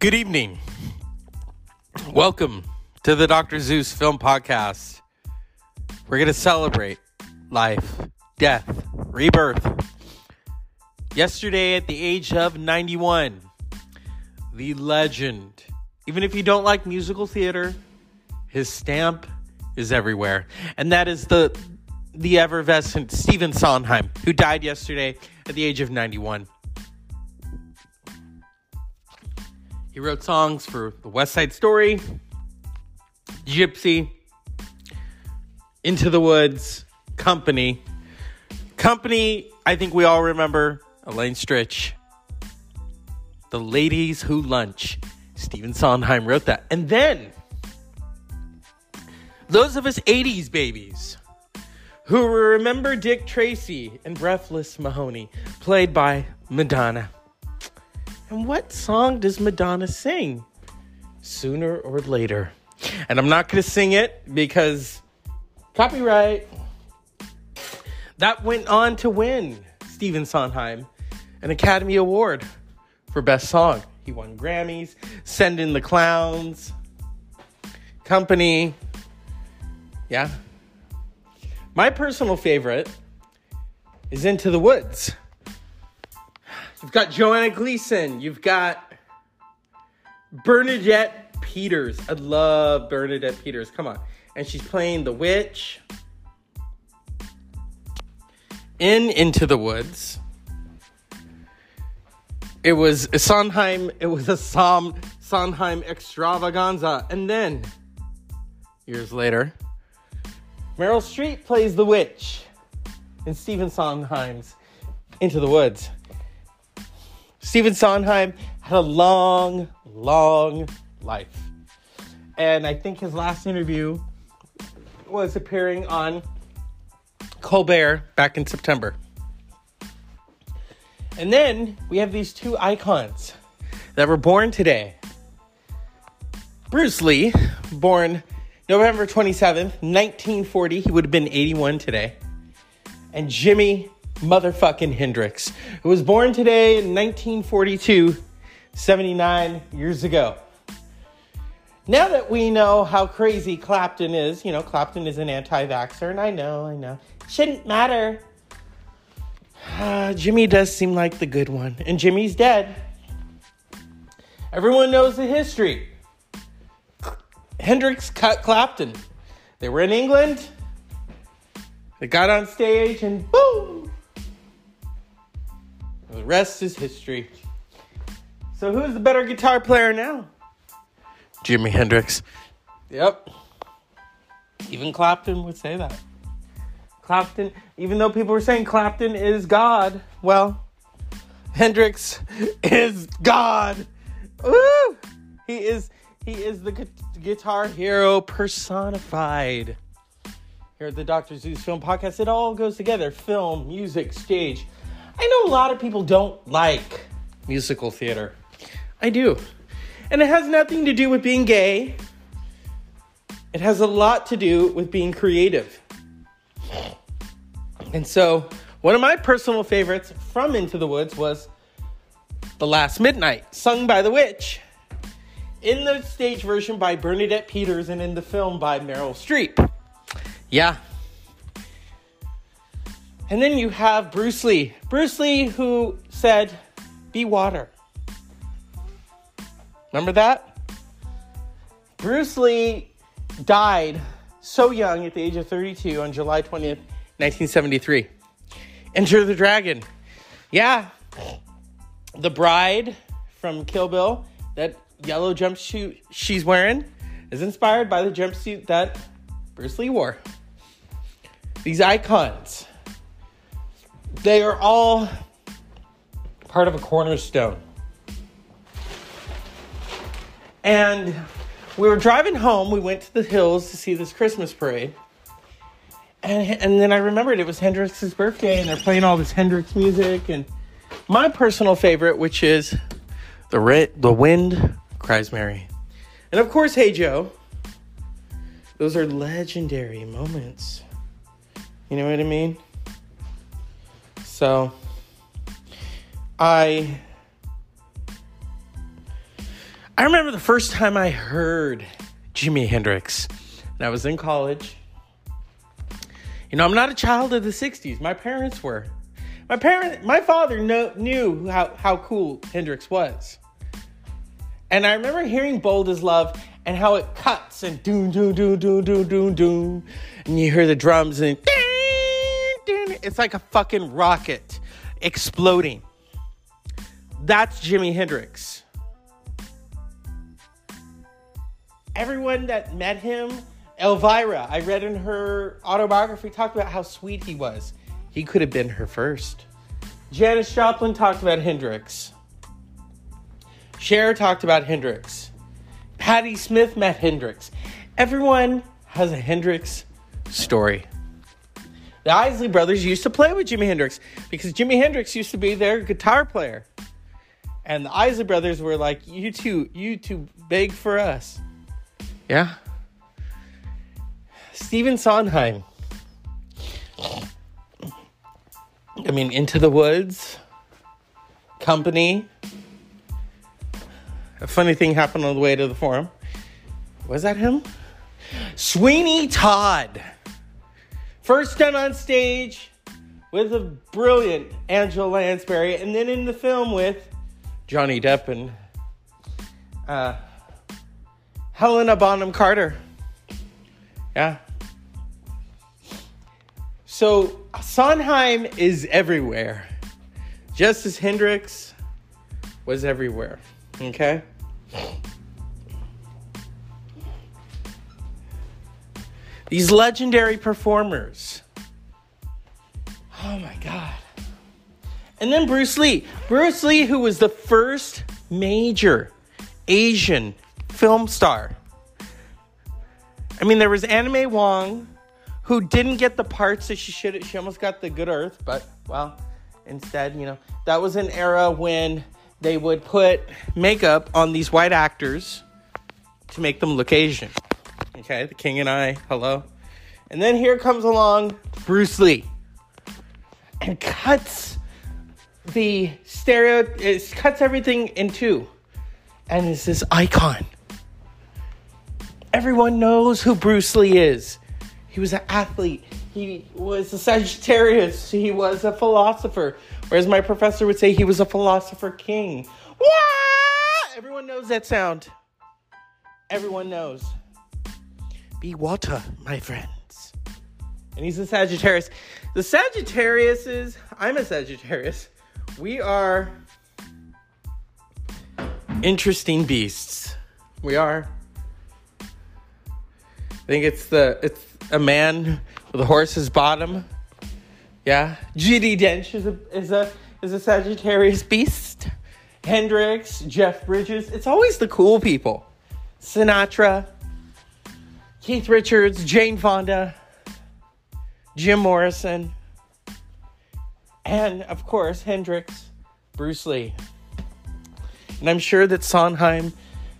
Good evening. Welcome to the Dr. Zeus Film Podcast. We're going to celebrate life, death, rebirth. Yesterday, at the age of 91, the legend, even if you don't like musical theater, his stamp is everywhere. And that is the the effervescent Stephen Sondheim, who died yesterday at the age of 91. He wrote songs for The West Side Story, Gypsy, Into the Woods, Company. Company, I think we all remember Elaine Stritch. The Ladies Who Lunch. Stephen Sondheim wrote that. And then, those of us 80s babies who remember Dick Tracy and Breathless Mahoney, played by Madonna. And what song does Madonna sing? Sooner or later. And I'm not going to sing it because copyright. That went on to win Stephen Sondheim an Academy Award for Best Song. He won Grammys, Send in the Clowns, Company. Yeah, my personal favorite is Into the Woods. You've got Joanna Gleason. You've got Bernadette Peters. I love Bernadette Peters. Come on. And she's playing the witch in Into the Woods. It was a Sondheim, it was a Som, Sondheim extravaganza. And then, years later, Meryl Streep plays the witch in Stephen Sondheim's Into the Woods. Stephen Sondheim had a long, long life. And I think his last interview was appearing on Colbert back in September. And then we have these two icons that were born today. Bruce Lee, born November 27th, 1940. He would have been 81 today. And Jimi motherfucking Hendrix, who was born today in 1942, 79 years ago. Now that we know how crazy Clapton is, you know, Clapton is an anti vaxxer, and I know, I know. Shouldn't matter. Uh, Jimi does seem like the good one, and Jimi's dead. Everyone knows the history. Hendrix cut Clapton. They were in England. They got on stage and boom! The rest is history. So who's the better guitar player now? Jimi Hendrix. Yep. Even Clapton would say that. Clapton, even though people were saying Clapton is God, well, Hendrix is God. Woo! He is he is the gu- guitar hero personified. Here at the Dr. Zeus Film Podcast, it all goes together film, music, stage. I know a lot of people don't like musical theater. I do. And it has nothing to do with being gay, it has a lot to do with being creative. And so, one of my personal favorites from Into the Woods was The Last Midnight, sung by the witch in the stage version by Bernadette Peters and in the film by Meryl Streep. Yeah. And then you have Bruce Lee. Bruce Lee, who said, Be water. Remember that? Bruce Lee died so young at the age of 32 on July 20th, 1973. Enter the Dragon. Yeah. The bride from Kill Bill, that yellow jumpsuit she's wearing is inspired by the jumpsuit that Bruce Lee wore. These icons, they are all part of a cornerstone. And we were driving home, we went to the hills to see this Christmas parade. And, and then I remembered it was Hendrix's birthday, and they're playing all this Hendrix music. And my personal favorite, which is the, Re- the Wind cries Mary. And of course, Hey Joe. Those are legendary moments. You know what I mean? So, I I remember the first time I heard Jimi Hendrix, and I was in college. You know, I'm not a child of the 60s. My parents were. My parent, my father know, knew how, how cool Hendrix was. And I remember hearing Bold as Love and how it cuts and doom, doom, doom, doom, doom, doom, doom. And you hear the drums and it's like a fucking rocket exploding. That's Jimi Hendrix. Everyone that met him, Elvira, I read in her autobiography, talked about how sweet he was. He could have been her first. Janis Joplin talked about Hendrix. Cher talked about Hendrix. Patti Smith met Hendrix. Everyone has a Hendrix story. The Isley brothers used to play with Jimi Hendrix because Jimi Hendrix used to be their guitar player. And the Isley brothers were like, You two, you two beg for us. Yeah. Stephen Sondheim. I mean, Into the Woods, Company. A funny thing happened on the way to the forum. Was that him? Sweeney Todd. First done on stage with a brilliant Angela Lansbury, and then in the film with Johnny Depp and uh, Helena Bonham Carter. Yeah. So Sondheim is everywhere, just as Hendrix was everywhere. Okay? These legendary performers. Oh my God. And then Bruce Lee. Bruce Lee, who was the first major Asian film star. I mean, there was May Wong, who didn't get the parts that she should. Have. She almost got the Good Earth, but well, instead, you know, that was an era when they would put makeup on these white actors to make them look Asian. Okay, the king and I, hello. And then here comes along Bruce Lee and cuts the stereo, it cuts everything in two and is this icon. Everyone knows who Bruce Lee is. He was an athlete. He was a Sagittarius. He was a philosopher. Whereas my professor would say he was a philosopher king. Everyone knows that sound. Everyone knows. Be water, my friends. And he's a Sagittarius. The Sagittarius is, I'm a Sagittarius. We are interesting beasts. We are. I think it's the it's a man with a horse's bottom. Yeah, Judi Dench is a is a is a Sagittarius beast. Hendrix, Jeff Bridges. It's always the cool people. Sinatra, Keith Richards, Jane Fonda, Jim Morrison, and of course Hendrix, Bruce Lee. And I'm sure that Sondheim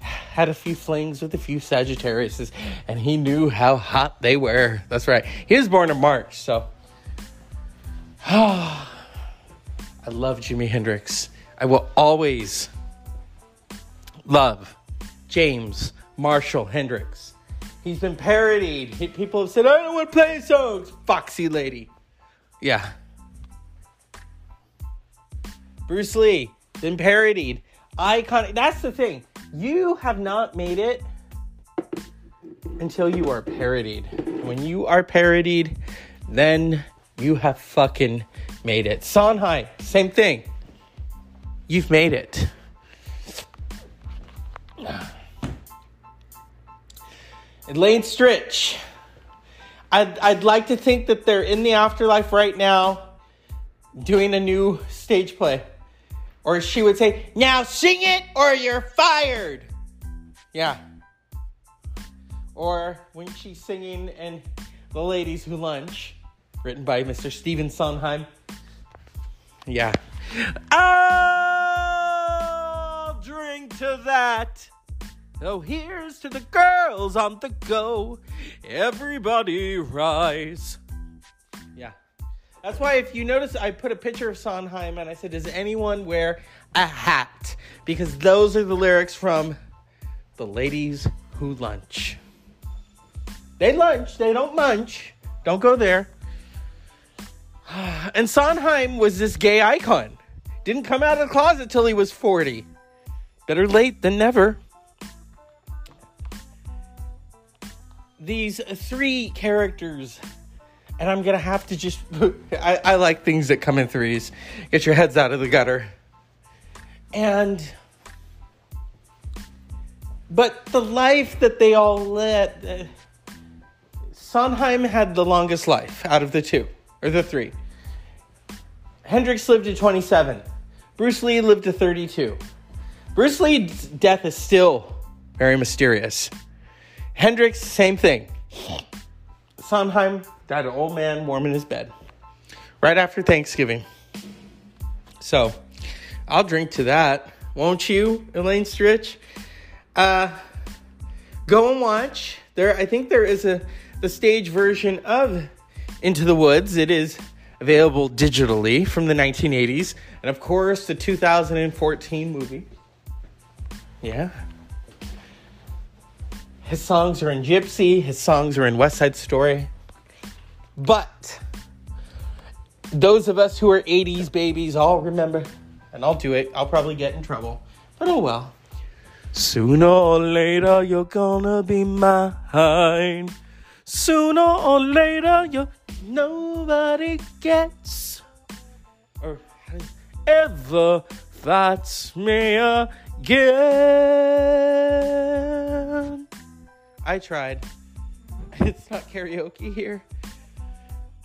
had a few flings with a few Sagittariuses, and he knew how hot they were. That's right. He was born in March, so. I love Jimi Hendrix. I will always love James Marshall Hendrix. He's been parodied. People have said, I don't want to play his songs. Foxy lady. Yeah. Bruce Lee, been parodied. Iconic. That's the thing. You have not made it until you are parodied. When you are parodied, then you have fucking made it. Sondheim, same thing. You've made it. Elaine Stritch. I'd, I'd like to think that they're in the afterlife right now doing a new stage play. Or she would say, Now sing it or you're fired. Yeah. Or when she's singing in The Ladies Who Lunch, written by Mr. Stephen Sondheim. Yeah. I'll drink to that. So here's to the girls on the go. Everybody rise. Yeah. That's why if you notice, I put a picture of Sondheim and I said, Does anyone wear a hat? Because those are the lyrics from the ladies who lunch. They lunch, they don't munch. Don't go there. And Sondheim was this gay icon. Didn't come out of the closet till he was 40. Better late than never. These three characters, and I'm gonna have to just. I, I like things that come in threes. Get your heads out of the gutter. And. But the life that they all led. Uh, Sondheim had the longest life out of the two, or the three. Hendrix lived to 27. Bruce Lee lived to 32. Bruce Lee's death is still very mysterious. Hendrix, same thing. Sondheim died an old man warm in his bed right after Thanksgiving. So I'll drink to that. Won't you, Elaine Stritch? Uh, go and watch. There, I think there is a the stage version of Into the Woods. It is available digitally from the 1980s, and of course the 2014 movie. Yeah. His songs are in Gypsy, his songs are in West Side Story. But those of us who are 80s babies all remember, and I'll do it, I'll probably get in trouble, but oh well. Sooner or later, you're gonna be mine. Sooner or later, you nobody gets or ever thoughts me again. I tried. It's not karaoke here.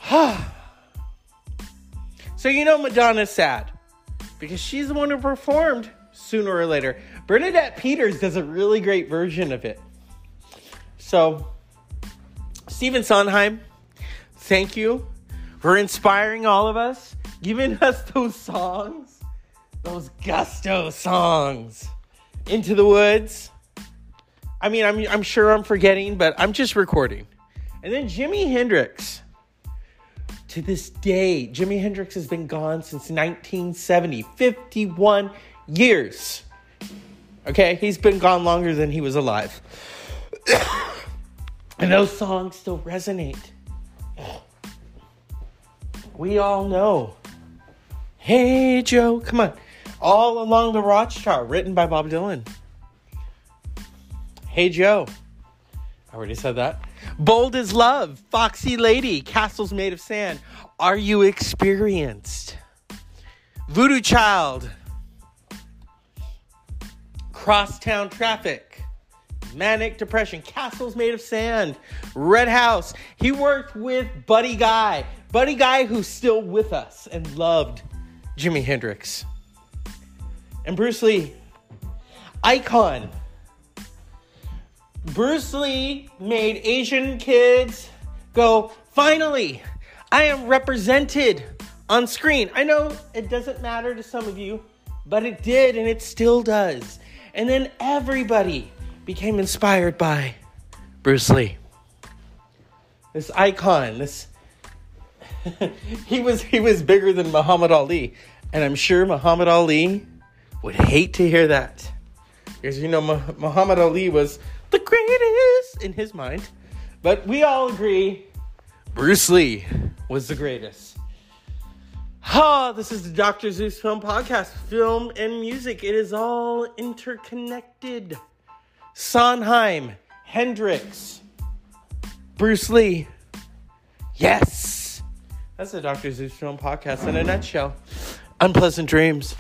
so you know Madonna's sad because she's the one who performed sooner or later. Bernadette Peters does a really great version of it. So Stephen Sondheim, thank you for inspiring all of us, giving us those songs, those gusto songs. Into the Woods. I mean, I'm, I'm sure I'm forgetting, but I'm just recording. And then Jimi Hendrix. To this day, Jimi Hendrix has been gone since 1970, 51 years. Okay, he's been gone longer than he was alive. And those songs still resonate. We all know. Hey Joe, come on. All Along the Watchtower, written by Bob Dylan. Hey Joe. I already said that. Bold as Love, Foxy Lady, Castles Made of Sand. Are you experienced? Voodoo Child. Crosstown Traffic. Manic Depression, Castles Made of Sand, Red House. He worked with Buddy Guy, Buddy Guy who's still with us and loved Jimi Hendrix. And Bruce Lee, icon. Bruce Lee made Asian kids go, finally, I am represented on screen. I know it doesn't matter to some of you, but it did and it still does. And then everybody became inspired by Bruce Lee. This icon, this he was he was bigger than Muhammad Ali, and I'm sure Muhammad Ali would hate to hear that. Because you know Muhammad Ali was the greatest in his mind. But we all agree Bruce Lee was the greatest. Ha, oh, this is the Dr. Zeus Film Podcast. Film and music, it is all interconnected. Sondheim, Hendrix, Bruce Lee. Yes! That's the Dr. Zeus Film Podcast in a nutshell. Unpleasant dreams.